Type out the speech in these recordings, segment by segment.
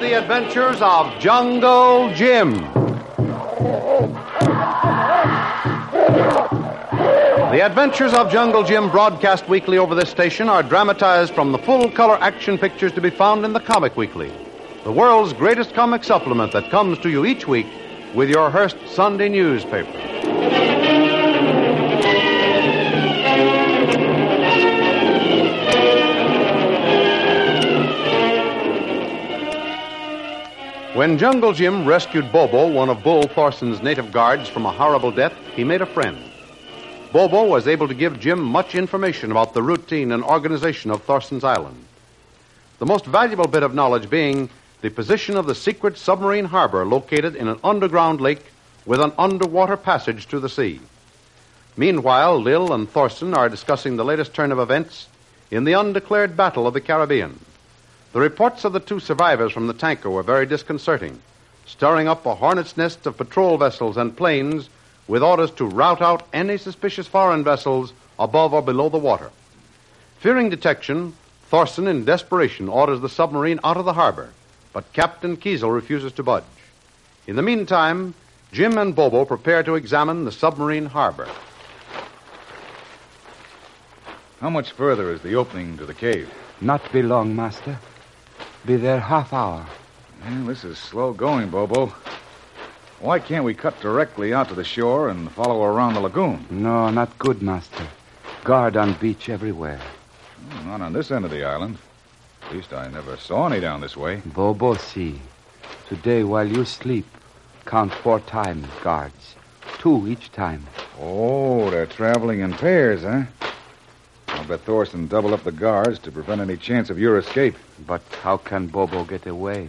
the adventures of Jungle Jim. The adventures of Jungle Jim, broadcast weekly over this station, are dramatized from the full color action pictures to be found in the Comic Weekly, the world's greatest comic supplement that comes to you each week with your Hearst Sunday newspaper. When Jungle Jim rescued Bobo, one of Bull Thorson's native guards, from a horrible death, he made a friend. Bobo was able to give Jim much information about the routine and organization of Thorson's Island. The most valuable bit of knowledge being the position of the secret submarine harbor located in an underground lake with an underwater passage to the sea. Meanwhile, Lil and Thorson are discussing the latest turn of events in the undeclared Battle of the Caribbean. The reports of the two survivors from the tanker were very disconcerting, stirring up a hornet's nest of patrol vessels and planes with orders to rout out any suspicious foreign vessels above or below the water. Fearing detection, Thorson, in desperation, orders the submarine out of the harbor, but Captain Kiesel refuses to budge. In the meantime, Jim and Bobo prepare to examine the submarine harbor. How much further is the opening to the cave? Not be long, master. Be there half hour. Well, this is slow going, Bobo. Why can't we cut directly out to the shore and follow around the lagoon? No, not good, master. Guard on beach everywhere. Hmm, Not on this end of the island. At least I never saw any down this way. Bobo see. Today, while you sleep, count four times, guards. Two each time. Oh, they're traveling in pairs, huh? Bet Thorson double up the guards to prevent any chance of your escape. But how can Bobo get away?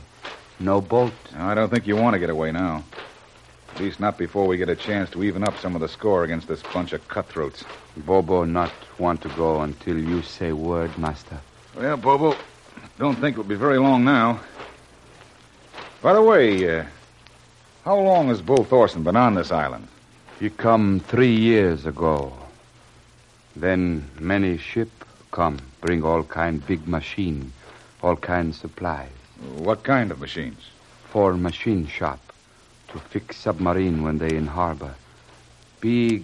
No boat. I don't think you want to get away now. At least not before we get a chance to even up some of the score against this bunch of cutthroats. Bobo not want to go until you say word, master. Well, Bobo, don't think it'll be very long now. By the way, uh, how long has Bull Thorson been on this island? He come three years ago. Then many ship come, bring all kind big machine, all kind supplies. What kind of machines? For machine shop to fix submarine when they in harbor. Big,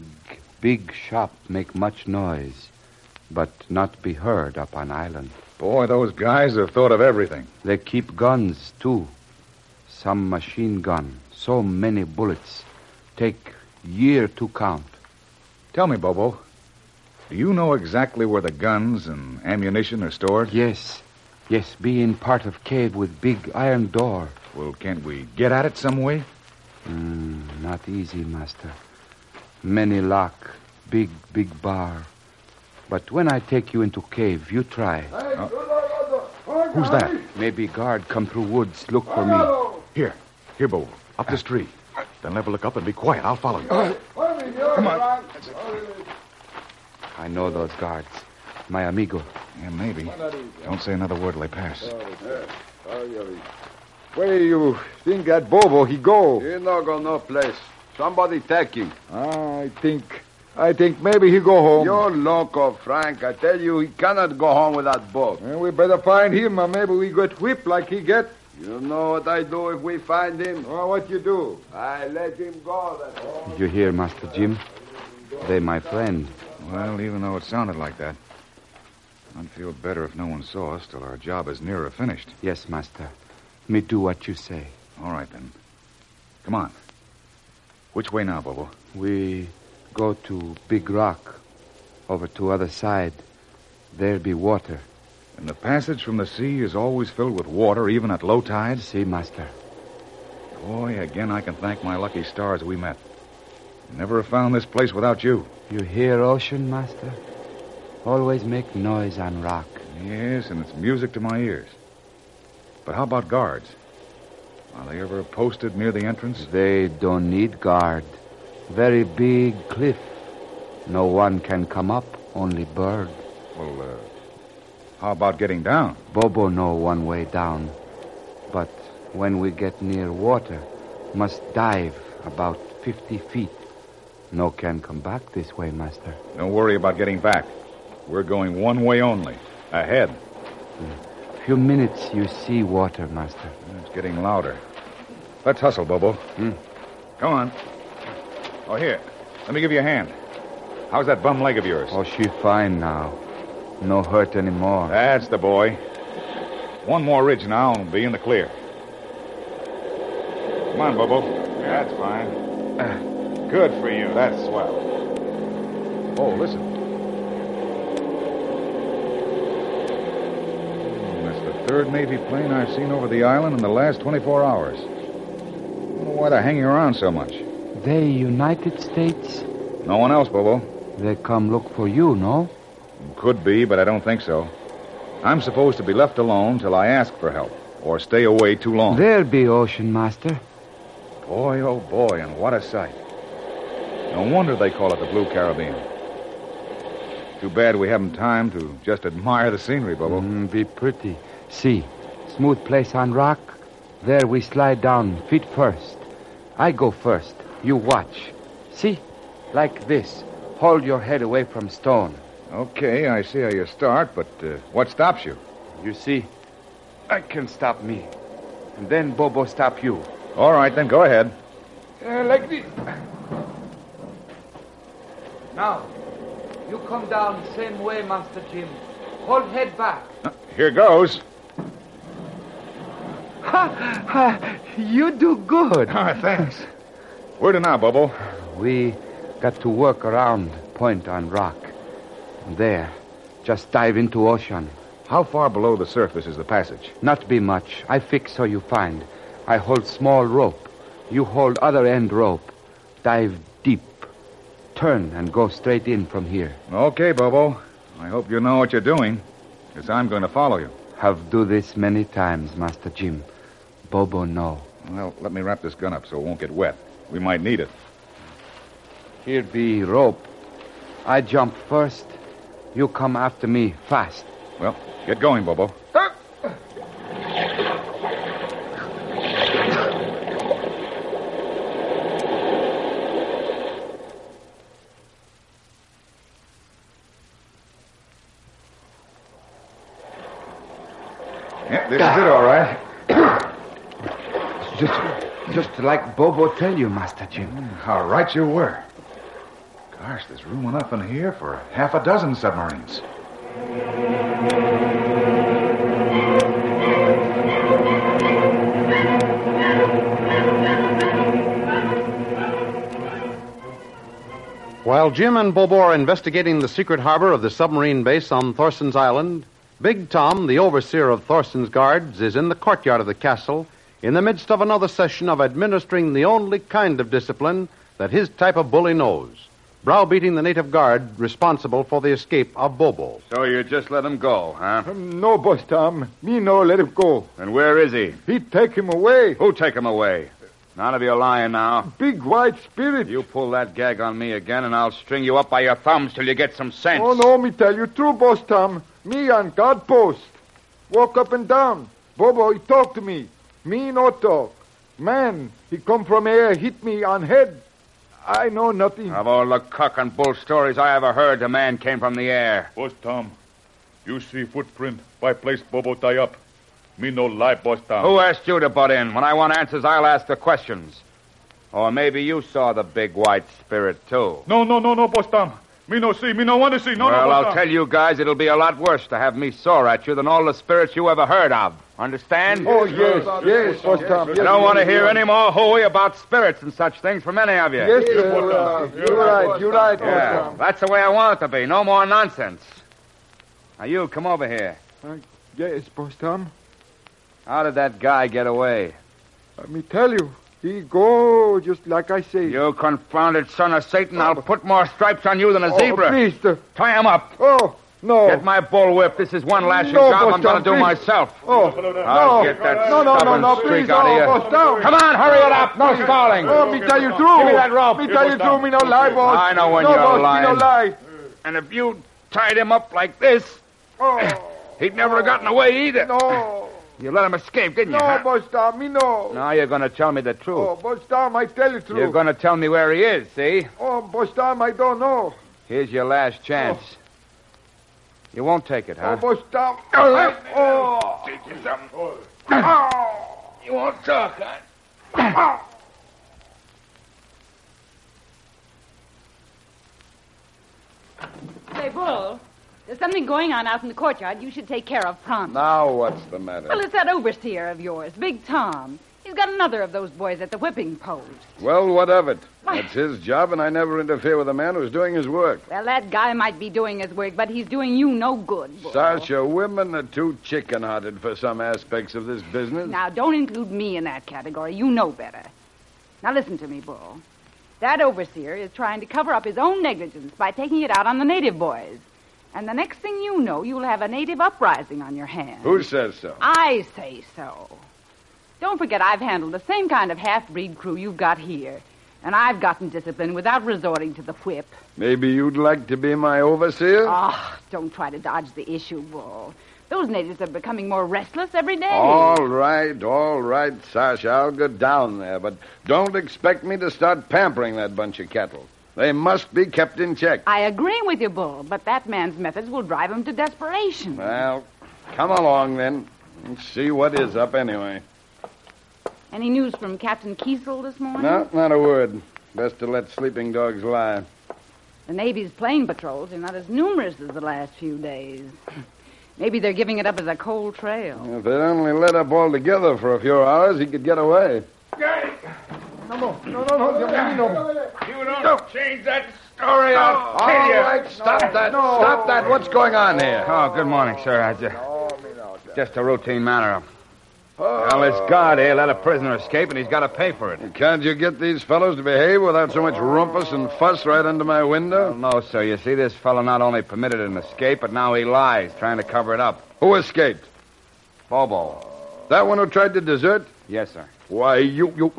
big shop make much noise, but not be heard up on island. Boy, those guys have thought of everything. They keep guns too. Some machine gun, so many bullets, take year to count. Tell me, Bobo, do you know exactly where the guns and ammunition are stored? Yes, yes, be in part of cave with big iron door. Well, can't we get at it some way? Mm, not easy, master. Many lock, big, big bar. But when I take you into cave, you try. Who's that? Maybe guard come through woods, look for me. Here, here, Bobo, up this tree. Then never look up and be quiet. I'll follow you. Come on. I know those guards. My amigo. Yeah, maybe. Don't say another word till they pass. Where you think that Bobo he go? He no go no place. Somebody take him. I think, I think maybe he go home. You're loco, Frank. I tell you, he cannot go home with that boat. Well, we better find him, or maybe we get whipped like he get. You know what I do if we find him? Well, what you do? I let him go. That's. Did you hear, Master Jim? They my friend. Well, even though it sounded like that, I'd feel better if no one saw us till our job is nearer finished. Yes, Master. Me do what you say. All right, then. Come on. Which way now, Bobo? We go to Big Rock. Over to other side. There be water. And the passage from the sea is always filled with water, even at low tide? See, Master. Boy, again I can thank my lucky stars we met. Never have found this place without you. You hear ocean, Master? Always make noise on rock. Yes, and it's music to my ears. But how about guards? Are they ever posted near the entrance? They don't need guard. Very big cliff. No one can come up, only bird. Well, uh, how about getting down? Bobo know one way down. But when we get near water, must dive about 50 feet. No can come back this way, Master. Don't worry about getting back. We're going one way only. Ahead. A Few minutes you see water, Master. It's getting louder. Let's hustle, Bobo. Hmm. Come on. Oh, here. Let me give you a hand. How's that bum leg of yours? Oh, she fine now. No hurt anymore. That's the boy. One more ridge now and we'll be in the clear. Come on, Bobo. That's fine. Uh, Good for you. That's swell. Oh, listen. Hmm, That's the third Navy plane I've seen over the island in the last 24 hours. Wonder why they're hanging around so much. They United States? No one else, Bobo. They come look for you, no? Could be, but I don't think so. I'm supposed to be left alone till I ask for help, or stay away too long. There'll be ocean, Master. Boy, oh boy, and what a sight. No wonder they call it the Blue Caribbean. Too bad we haven't time to just admire the scenery, Bobo. Mm, be pretty. See, smooth place on rock. There we slide down, feet first. I go first. You watch. See? Like this. Hold your head away from stone. Okay, I see how you start, but uh, what stops you? You see? I can stop me. And then Bobo stop you. All right, then go ahead. Uh, like this. Now, you come down same way, Master Jim. Hold head back. Uh, Here goes. Ha, ha, you do good. Ah, thanks. Where to now, Bobo? We got to work around point on rock. There. Just dive into ocean. How far below the surface is the passage? Not be much. I fix so you find. I hold small rope. You hold other end rope. Dive deep. Turn and go straight in from here. Okay, Bobo. I hope you know what you're doing, because I'm going to follow you. Have do this many times, Master Jim. Bobo know. Well, let me wrap this gun up so it won't get wet. We might need it. Here be rope. I jump first. You come after me fast. Well, get going, Bobo. Yeah, this is it, all right. Just, just like Bobo tell you, Master Jim. Mm, How right you were. Gosh, there's room enough in here for half a dozen submarines. While Jim and Bobo are investigating the secret harbor of the submarine base on Thorson's Island, Big Tom, the overseer of Thorson's guards, is in the courtyard of the castle in the midst of another session of administering the only kind of discipline that his type of bully knows browbeating the native guard responsible for the escape of Bobo. So you just let him go, huh? Um, no, Boss Tom. Me no let him go. And where is he? He take him away. Who take him away? None of you lying now. Big white spirit. You pull that gag on me again, and I'll string you up by your thumbs till you get some sense. Oh, no, me tell you true, Boss Tom. Me on guard post. Walk up and down. Bobo, he talk to me. Me no talk. Man, he come from air, hit me on head. I know nothing. Of all the cock and bull stories I ever heard, the man came from the air. Boss Tom, you see footprint by place Bobo tie up. Me no lie, Boss Tom. Who asked you to butt in? When I want answers, I'll ask the questions. Or maybe you saw the big white spirit, too. No, no, no, no, Boss Tom. Me no see. Me no want to see. No, well, no, I'll tell you guys it'll be a lot worse to have me sore at you than all the spirits you ever heard of. Understand? Oh, yes, yes, Boss Tom. I don't want to hear any more hooey about spirits and such things from any of you. Yes, sir. Uh, you're right, you're right, Yeah, that's the way I want it to be. No more nonsense. Now, you, come over here. Yes, Boss Tom. How did that guy get away? Let me tell you, he go just like I say. You confounded son of Satan, I'll put more stripes on you than a Oh, zebra. please, uh, Tie him up. oh, no. Get my bull whip. This is one lashing No, job I'm going to do myself. Oh, I'll no. get that no, no, no, no, streak please, out of you. Tom. Come on, hurry it up. No stalling. Oh, me tell you true. Give me that rope. Me tell you true, me no lie, boss. I know when no, you're boss, lying. Me no lie. And if you tied him up like this, Oh, he'd never have gotten away either. no. You let him escape, didn't you? No, huh? Boss Tom, me no. Now you're going to tell me the truth. Oh, Boss Tom, I tell you true. You're going to tell me where he is, see? Oh, Boss Tom, I don't know. Here's your last chance. Oh. You won't take it, huh? Oh, huh? Boss Tom. Oh. oh. You won't talk, huh? Say, Bull, there's something going on out in the courtyard you should take care of promptly. Now what's the matter? Well, it's that overseer of yours, Big Tom. He's got another of those boys at the whipping post. Well, what of it? That's his job, and I never interfere with a man who's doing his work. Well, that guy might be doing his work, but he's doing you no good, Bull. Sasha, women are too chicken-hearted for some aspects of this business. Now, don't include me in that category. You know better. Now, listen to me, Bull. That overseer is trying to cover up his own negligence by taking it out on the native boys. And the next thing you know, you'll have a native uprising on your hands. Who says so? I say so. Don't forget, I've handled the same kind of half breed crew you've got here. And I've gotten discipline without resorting to the whip. Maybe you'd like to be my overseer? Ah, don't try to dodge the issue, Bull. Those natives are becoming more restless every day. All right, all right, Sasha. I'll go down there, but don't expect me to start pampering that bunch of cattle. They must be kept in check. I agree with you, Bull, but that man's methods will drive him to desperation. Well, come along then. and see what is up anyway. Any news from Captain Kiesel this morning? No, not a word. Best to let sleeping dogs lie. The Navy's plane patrols are not as numerous as the last few days. Maybe they're giving it up as a cold trail. If they'd only let up altogether for a few hours, he could get away. No, no, no, no, no, no, no. You don't change that story, I'll All kill you. right, stop that. Stop that. What's going on here? Oh, good morning, sir. I just, just a routine matter. Well, this guard here let a prisoner escape, and he's got to pay for it. Can't you get these fellows to behave without so much rumpus and fuss right under my window? Well, no, sir. You see, this fellow not only permitted an escape, but now he lies, trying to cover it up. Who escaped? Bobo. That one who tried to desert? Yes, sir. Why, you, you.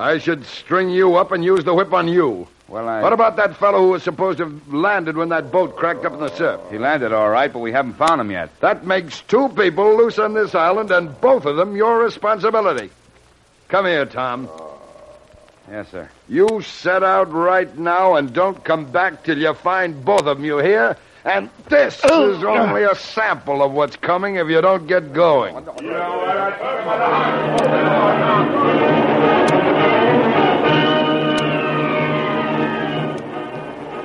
I should string you up and use the whip on you. Well, I. What about that fellow who was supposed to have landed when that boat cracked up in the surf? He landed all right, but we haven't found him yet. That makes two people loose on this island, and both of them your responsibility. Come here, Tom. Yes, sir. You set out right now and don't come back till you find both of them, you hear? And this is only a sample of what's coming if you don't get going.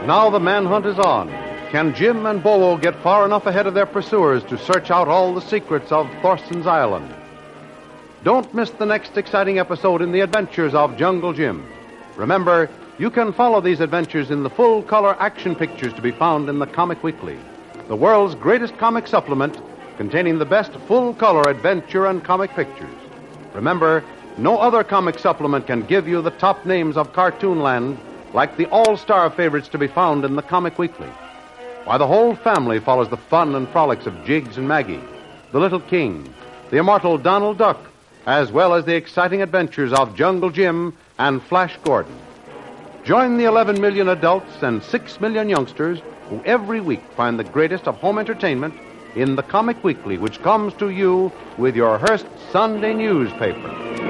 Now the manhunt is on. Can Jim and Bobo get far enough ahead of their pursuers to search out all the secrets of Thorson's Island? Don't miss the next exciting episode in the adventures of Jungle Jim. Remember, you can follow these adventures in the full color action pictures to be found in the Comic Weekly, the world's greatest comic supplement containing the best full color adventure and comic pictures. Remember, no other comic supplement can give you the top names of Cartoonland like the all star favorites to be found in the Comic Weekly. Why, the whole family follows the fun and frolics of Jiggs and Maggie, the Little King, the immortal Donald Duck, as well as the exciting adventures of Jungle Jim and Flash Gordon. Join the 11 million adults and 6 million youngsters who every week find the greatest of home entertainment in the Comic Weekly, which comes to you with your Hearst Sunday newspaper.